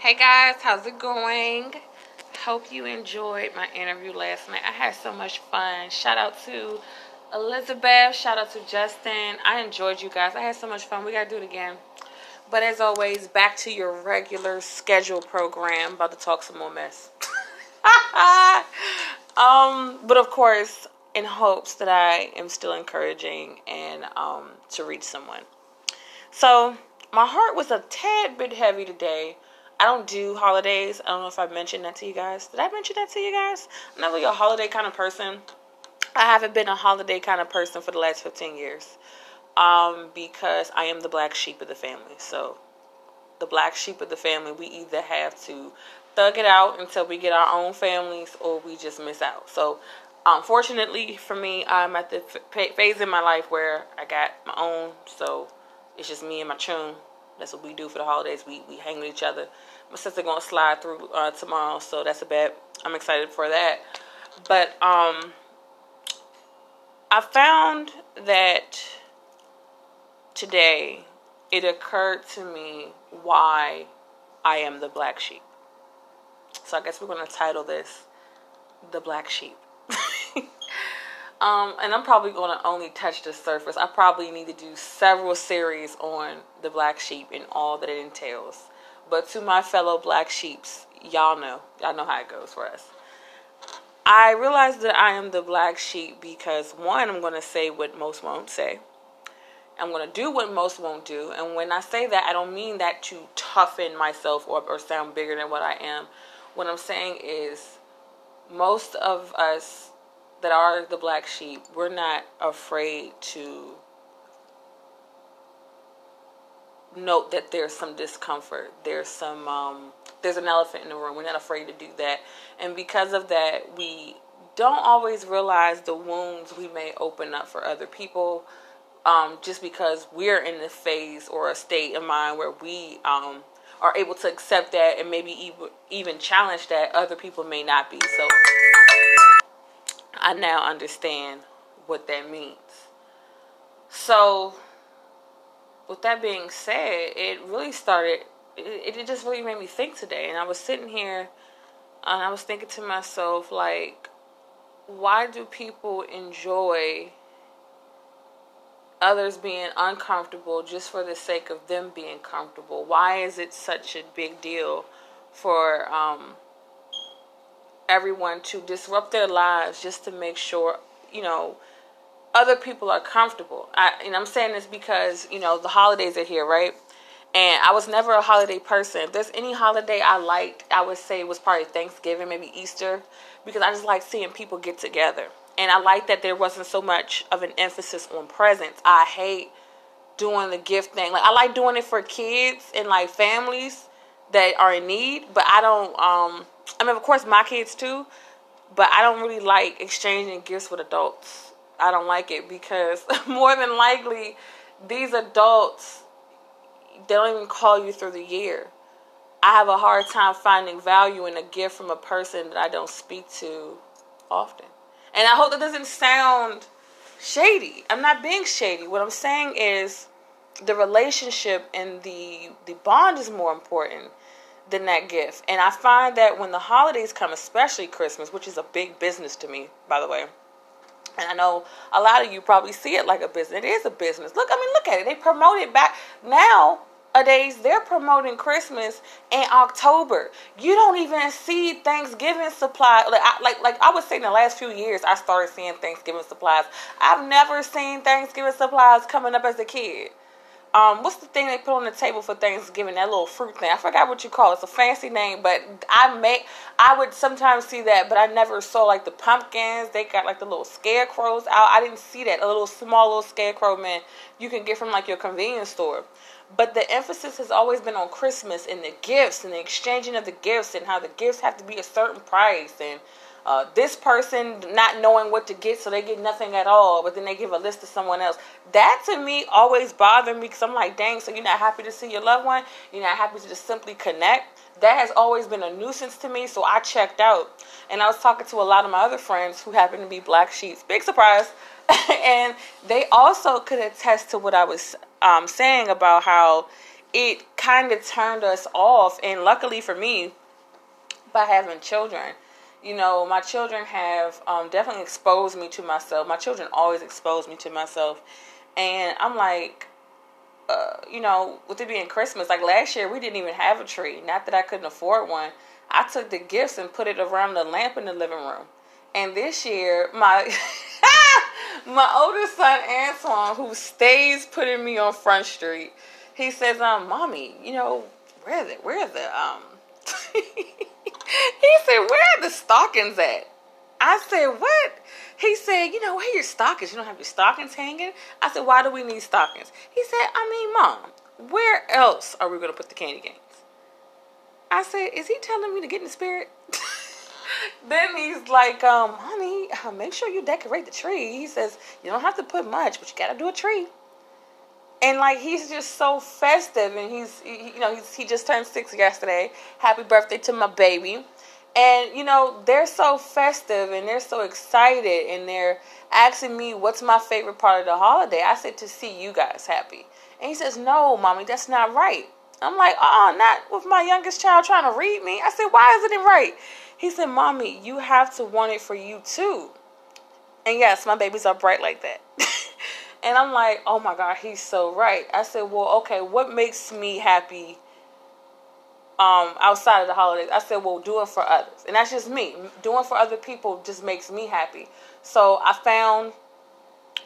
Hey guys, how's it going? Hope you enjoyed my interview last night. I had so much fun. Shout out to Elizabeth. Shout out to Justin. I enjoyed you guys. I had so much fun. We got to do it again. But as always, back to your regular schedule program. About to talk some more mess. um, but of course, in hopes that I am still encouraging and um, to reach someone. So, my heart was a tad bit heavy today I don't do holidays. I don't know if I mentioned that to you guys. Did I mention that to you guys? I'm not really a holiday kind of person. I haven't been a holiday kind of person for the last 15 years um, because I am the black sheep of the family. So, the black sheep of the family, we either have to thug it out until we get our own families or we just miss out. So, unfortunately for me, I'm at the phase in my life where I got my own. So, it's just me and my chum. That's what we do for the holidays. We, we hang with each other my sister gonna slide through uh, tomorrow, so that's a bet. I'm excited for that. But um, I found that today it occurred to me why I am the black sheep. So I guess we're gonna title this "The Black Sheep." um, and I'm probably gonna only touch the surface. I probably need to do several series on the black sheep and all that it entails. But to my fellow black sheeps, y'all know. Y'all know how it goes for us. I realize that I am the black sheep because one, I'm going to say what most won't say. I'm going to do what most won't do. And when I say that, I don't mean that to toughen myself or, or sound bigger than what I am. What I'm saying is, most of us that are the black sheep, we're not afraid to note that there's some discomfort. There's some um, there's an elephant in the room. We're not afraid to do that, and because of that, we don't always realize the wounds we may open up for other people. Um, just because we're in the phase or a state of mind where we um, are able to accept that and maybe even even challenge that, other people may not be. So I now understand what that means. So with that being said, it really started. It, it just really made me think today, and I was sitting here, and I was thinking to myself, like, why do people enjoy others being uncomfortable just for the sake of them being comfortable? Why is it such a big deal for um, everyone to disrupt their lives just to make sure, you know, other people are comfortable. I, and I'm saying this because you know the holidays are here, right? And I was never a holiday person. If there's any holiday I liked, I would say it was probably Thanksgiving, maybe Easter, because I just like seeing people get together. And I like that there wasn't so much of an emphasis on presents. I hate doing the gift thing. Like I like doing it for kids and like families that are in need, but I don't um I mean of course my kids too, but I don't really like exchanging gifts with adults. I don't like it because more than likely these adults they don't even call you through the year. I have a hard time finding value in a gift from a person that I don't speak to often. And I hope that doesn't sound shady. I'm not being shady. What I'm saying is the relationship and the the bond is more important than that gift. And I find that when the holidays come, especially Christmas, which is a big business to me, by the way, and I know a lot of you probably see it like a business. It is a business. Look, I mean, look at it. They promote it back now. a days. they're promoting Christmas in October. You don't even see Thanksgiving supplies. Like, I, like, like I would say, in the last few years, I started seeing Thanksgiving supplies. I've never seen Thanksgiving supplies coming up as a kid um, what's the thing they put on the table for Thanksgiving? That little fruit thing. I forgot what you call it. It's a fancy name, but I make. I would sometimes see that, but I never saw like the pumpkins. They got like the little scarecrows out. I didn't see that. A little small little scarecrow man you can get from like your convenience store. But the emphasis has always been on Christmas and the gifts and the exchanging of the gifts and how the gifts have to be a certain price and uh, this person not knowing what to get, so they get nothing at all, but then they give a list to someone else. That to me always bothered me because I'm like, dang, so you're not happy to see your loved one? You're not happy to just simply connect? That has always been a nuisance to me, so I checked out. And I was talking to a lot of my other friends who happen to be black sheets. Big surprise. and they also could attest to what I was um, saying about how it kind of turned us off. And luckily for me, by having children, you know, my children have um, definitely exposed me to myself. My children always expose me to myself. And I'm like, uh, you know, with it being Christmas, like last year, we didn't even have a tree. Not that I couldn't afford one. I took the gifts and put it around the lamp in the living room. And this year, my my oldest son Antoine, who stays putting me on Front Street, he says, "Um, mommy, you know, where the where the um." he said, "Where are the stockings at?" I said, "What?" He said, "You know, where your stockings? You don't have your stockings hanging." I said, "Why do we need stockings?" He said, "I mean, mom, where else are we going to put the candy canes?" I said, "Is he telling me to get in the spirit?" then he's like, um, honey, uh, make sure you decorate the tree. He says, you don't have to put much, but you got to do a tree. And like he's just so festive, and he's he, you know he's, he just turned six yesterday. Happy birthday to my baby, and you know they're so festive and they're so excited, and they're asking me what's my favorite part of the holiday. I said to see you guys happy, and he says, no, mommy, that's not right. I'm like, oh, not with my youngest child trying to read me. I said, why isn't it right? He said, Mommy, you have to want it for you too. And yes, my babies are bright like that. and I'm like, oh my God, he's so right. I said, well, okay, what makes me happy um, outside of the holidays? I said, well, do it for others. And that's just me. Doing for other people just makes me happy. So I found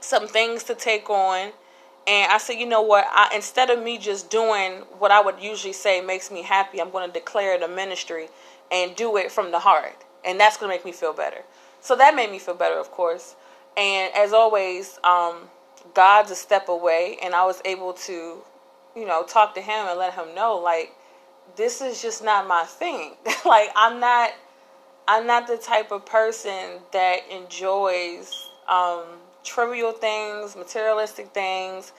some things to take on. And I said, you know what? I, instead of me just doing what I would usually say makes me happy, I'm going to declare the ministry and do it from the heart. And that's going to make me feel better. So that made me feel better, of course. And as always, um, God's a step away, and I was able to, you know, talk to Him and let Him know, like, this is just not my thing. like, I'm not, I'm not the type of person that enjoys um, trivial things, materialistic things,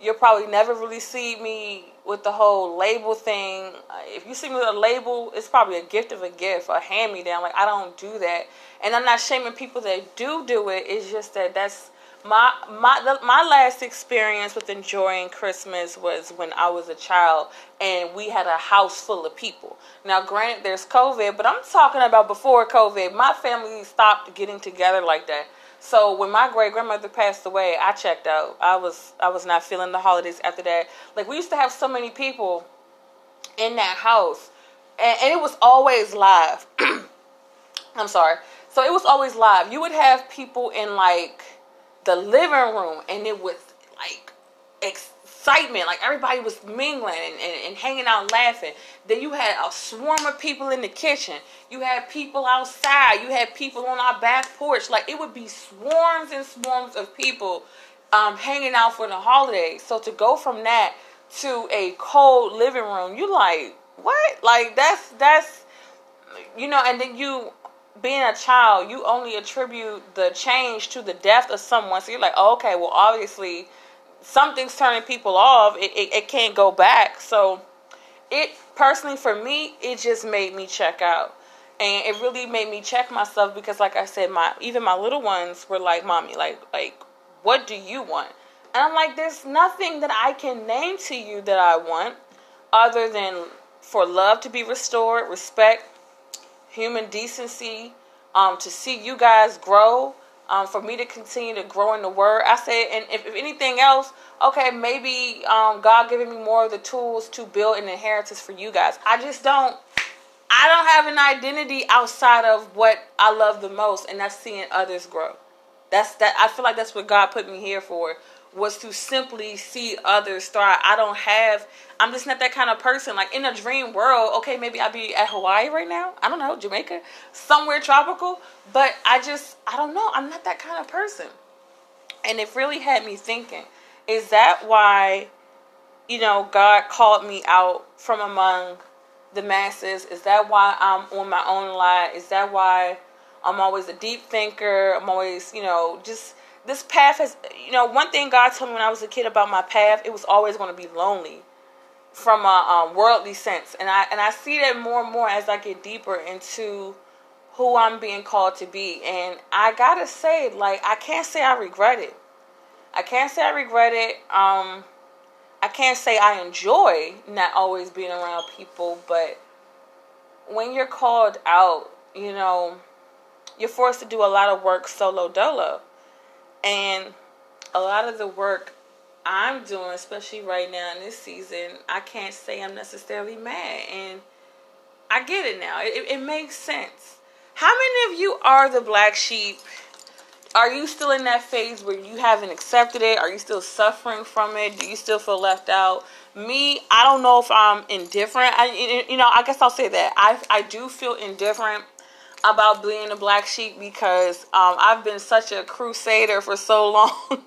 you'll probably never really see me with the whole label thing. If you see me with a label, it's probably a gift of a gift, a hand me down. Like I don't do that, and I'm not shaming people that do do it. It's just that that's my my the, my last experience with enjoying Christmas was when I was a child and we had a house full of people. Now, granted, there's COVID, but I'm talking about before COVID. My family stopped getting together like that. So when my great grandmother passed away, I checked out. I was I was not feeling the holidays after that. Like we used to have so many people in that house, and, and it was always live. I'm sorry. So it was always live. You would have people in like the living room, and it was like excitement. Like everybody was mingling and, and, and, hanging out laughing. Then you had a swarm of people in the kitchen. You had people outside. You had people on our back porch. Like it would be swarms and swarms of people um, hanging out for the holidays. So to go from that to a cold living room, you like, what? Like that's that's you know, and then you being a child, you only attribute the change to the death of someone. So you're like, oh, okay, well obviously something's turning people off, it, it, it can't go back. So it personally for me, it just made me check out. And it really made me check myself because like I said, my even my little ones were like, Mommy, like like what do you want? And I'm like, there's nothing that I can name to you that I want other than for love to be restored, respect, human decency, um, to see you guys grow, um, for me to continue to grow in the word. I said, and if, if anything else, okay, maybe um, God giving me more of the tools to build an inheritance for you guys. I just don't. I don't have an identity outside of what I love the most, and that's seeing others grow. That's that. I feel like that's what God put me here for was to simply see others thrive. I don't have I'm just not that kind of person. Like in a dream world, okay, maybe I'd be at Hawaii right now. I don't know, Jamaica, somewhere tropical. But I just I don't know. I'm not that kind of person. And it really had me thinking, is that why, you know, God called me out from among the masses? Is that why I'm on my own lot? Is that why I'm always a deep thinker? I'm always, you know, just this path has you know one thing god told me when i was a kid about my path it was always going to be lonely from a um, worldly sense. And i and i see that more and more as i get deeper into who i'm being called to be. And i gotta say like i can't say i regret it. I can't say i regret it. Um I can't say I enjoy not always being around people, but when you're called out, you know, you're forced to do a lot of work solo dolo. And a lot of the work I'm doing, especially right now in this season, I can't say I'm necessarily mad. And I get it now. It, it makes sense. How many of you are the black sheep? Are you still in that phase where you haven't accepted it? Are you still suffering from it? Do you still feel left out? Me, I don't know if I'm indifferent. I, you know, I guess I'll say that I, I do feel indifferent about being a black sheep because um, I've been such a crusader for so long. and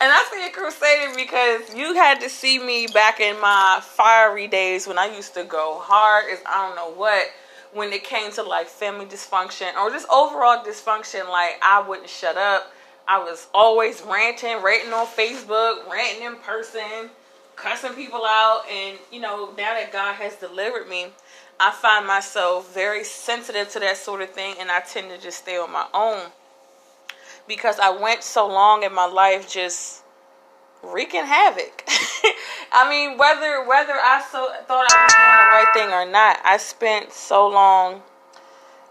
I say a crusader because you had to see me back in my fiery days when I used to go hard as I don't know what when it came to like family dysfunction or just overall dysfunction. Like I wouldn't shut up. I was always ranting, ranting on Facebook, ranting in person, cussing people out. And you know, now that God has delivered me, I find myself very sensitive to that sort of thing, and I tend to just stay on my own because I went so long in my life just wreaking havoc. I mean, whether whether I so thought I was doing the right thing or not, I spent so long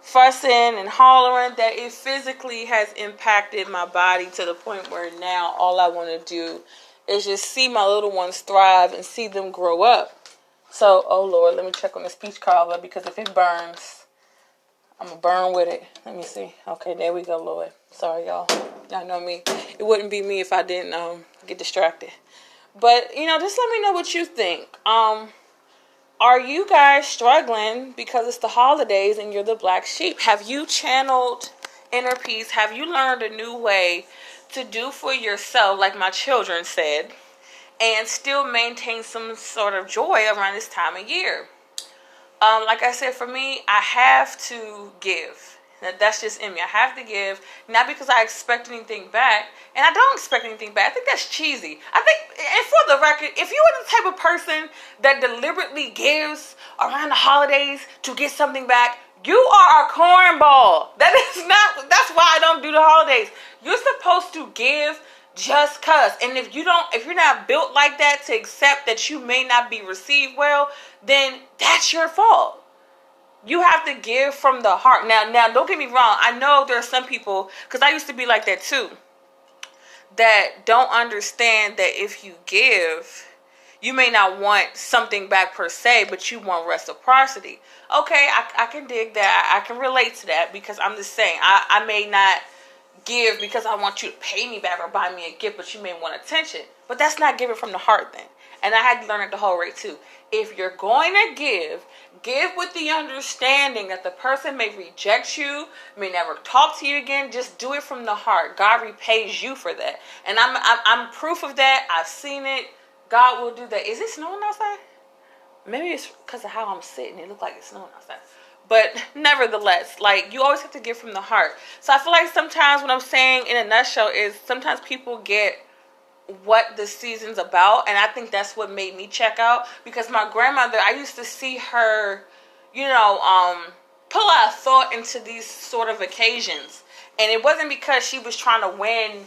fussing and hollering that it physically has impacted my body to the point where now all I want to do is just see my little ones thrive and see them grow up. So, oh Lord, let me check on the speech carver because if it burns, I'm gonna burn with it. Let me see. Okay, there we go, Lord. Sorry, y'all. Y'all know me. It wouldn't be me if I didn't um get distracted. But you know, just let me know what you think. Um, are you guys struggling because it's the holidays and you're the black sheep? Have you channeled inner peace? Have you learned a new way to do for yourself, like my children said? and still maintain some sort of joy around this time of year. Um, like I said, for me, I have to give. That's just in me. I have to give, not because I expect anything back, and I don't expect anything back. I think that's cheesy. I think, and for the record, if you are the type of person that deliberately gives around the holidays to get something back, you are a cornball. That is not. That's why I don't do the holidays. You're supposed to give just cuz and if you don't if you're not built like that to accept that you may not be received well then that's your fault you have to give from the heart now now don't get me wrong i know there are some people because i used to be like that too that don't understand that if you give you may not want something back per se but you want reciprocity okay i, I can dig that I, I can relate to that because i'm just saying i, I may not give because I want you to pay me back or buy me a gift, but you may want attention. But that's not giving from the heart then. And I had to learn it the whole way too. If you're going to give, give with the understanding that the person may reject you, may never talk to you again. Just do it from the heart. God repays you for that. And I'm, I'm, I'm proof of that. I've seen it. God will do that. Is it snowing outside? Maybe it's because of how I'm sitting. It looks like it's snowing outside. But nevertheless, like you always have to give from the heart. So I feel like sometimes what I'm saying in a nutshell is sometimes people get what the season's about and I think that's what made me check out because my grandmother I used to see her, you know, um put a lot of thought into these sort of occasions. And it wasn't because she was trying to win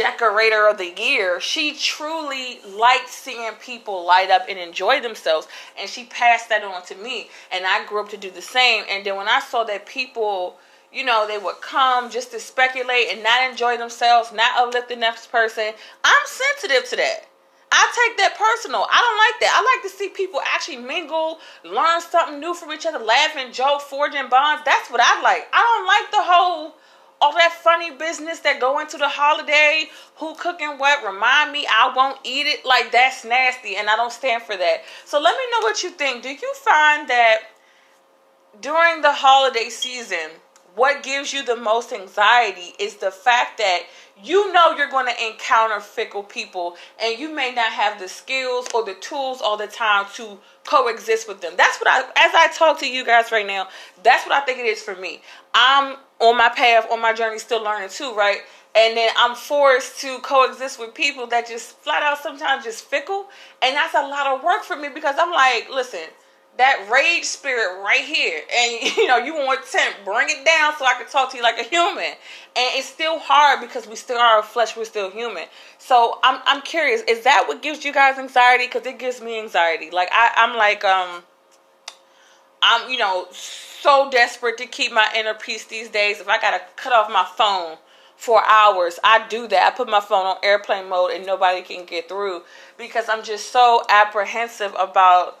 decorator of the year. She truly liked seeing people light up and enjoy themselves. And she passed that on to me. And I grew up to do the same. And then when I saw that people, you know, they would come just to speculate and not enjoy themselves, not uplift the next person, I'm sensitive to that. I take that personal. I don't like that. I like to see people actually mingle, learn something new from each other, laugh and joke, forging bonds. That's what I like. I don't like the whole all that funny business that go into the holiday, who cooking what, remind me I won't eat it. Like that's nasty and I don't stand for that. So let me know what you think. Do you find that during the holiday season, what gives you the most anxiety is the fact that you know you're going to encounter fickle people and you may not have the skills or the tools all the time to coexist with them. That's what I as I talk to you guys right now, that's what I think it is for me. I'm on my path, on my journey still learning too, right? And then I'm forced to coexist with people that just flat out sometimes just fickle, and that's a lot of work for me because I'm like, listen, that rage spirit right here. And you know, you want to bring it down so I can talk to you like a human. And it's still hard because we still are flesh, we're still human. So I'm I'm curious, is that what gives you guys anxiety? Because it gives me anxiety. Like I, I'm like um I'm, you know, so desperate to keep my inner peace these days. If I gotta cut off my phone for hours, I do that. I put my phone on airplane mode and nobody can get through because I'm just so apprehensive about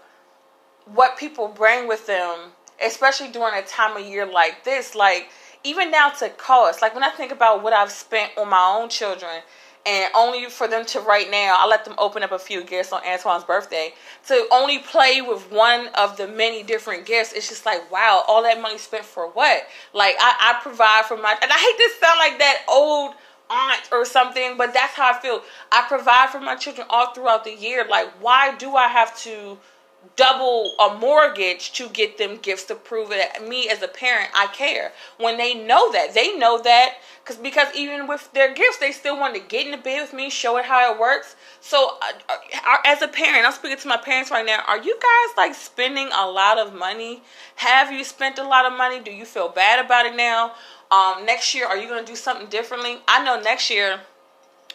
what people bring with them, especially during a time of year like this. Like, even down to cost. Like, when I think about what I've spent on my own children, and only for them to right now, I let them open up a few gifts on Antoine's birthday to only play with one of the many different gifts. It's just like, wow, all that money spent for what? Like, I, I provide for my, and I hate to sound like that old aunt or something, but that's how I feel. I provide for my children all throughout the year. Like, why do I have to? Double a mortgage to get them gifts to prove that me as a parent I care. When they know that, they know that because because even with their gifts, they still want to get in the bed with me, show it how it works. So, uh, uh, as a parent, I'm speaking to my parents right now. Are you guys like spending a lot of money? Have you spent a lot of money? Do you feel bad about it now? Um, next year, are you going to do something differently? I know next year.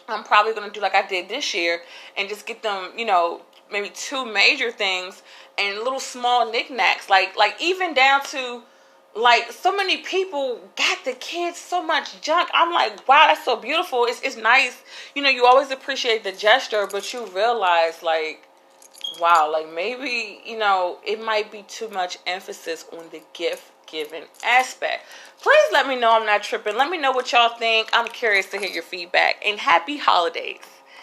I'm probably gonna do like I did this year and just get them, you know, maybe two major things and little small knickknacks. Like like even down to like so many people got the kids so much junk. I'm like, wow, that's so beautiful. It's it's nice. You know, you always appreciate the gesture, but you realize like wow, like maybe, you know, it might be too much emphasis on the gift giving aspect. Please let me know I'm not tripping. Let me know what y'all think. I'm curious to hear your feedback. And happy holidays.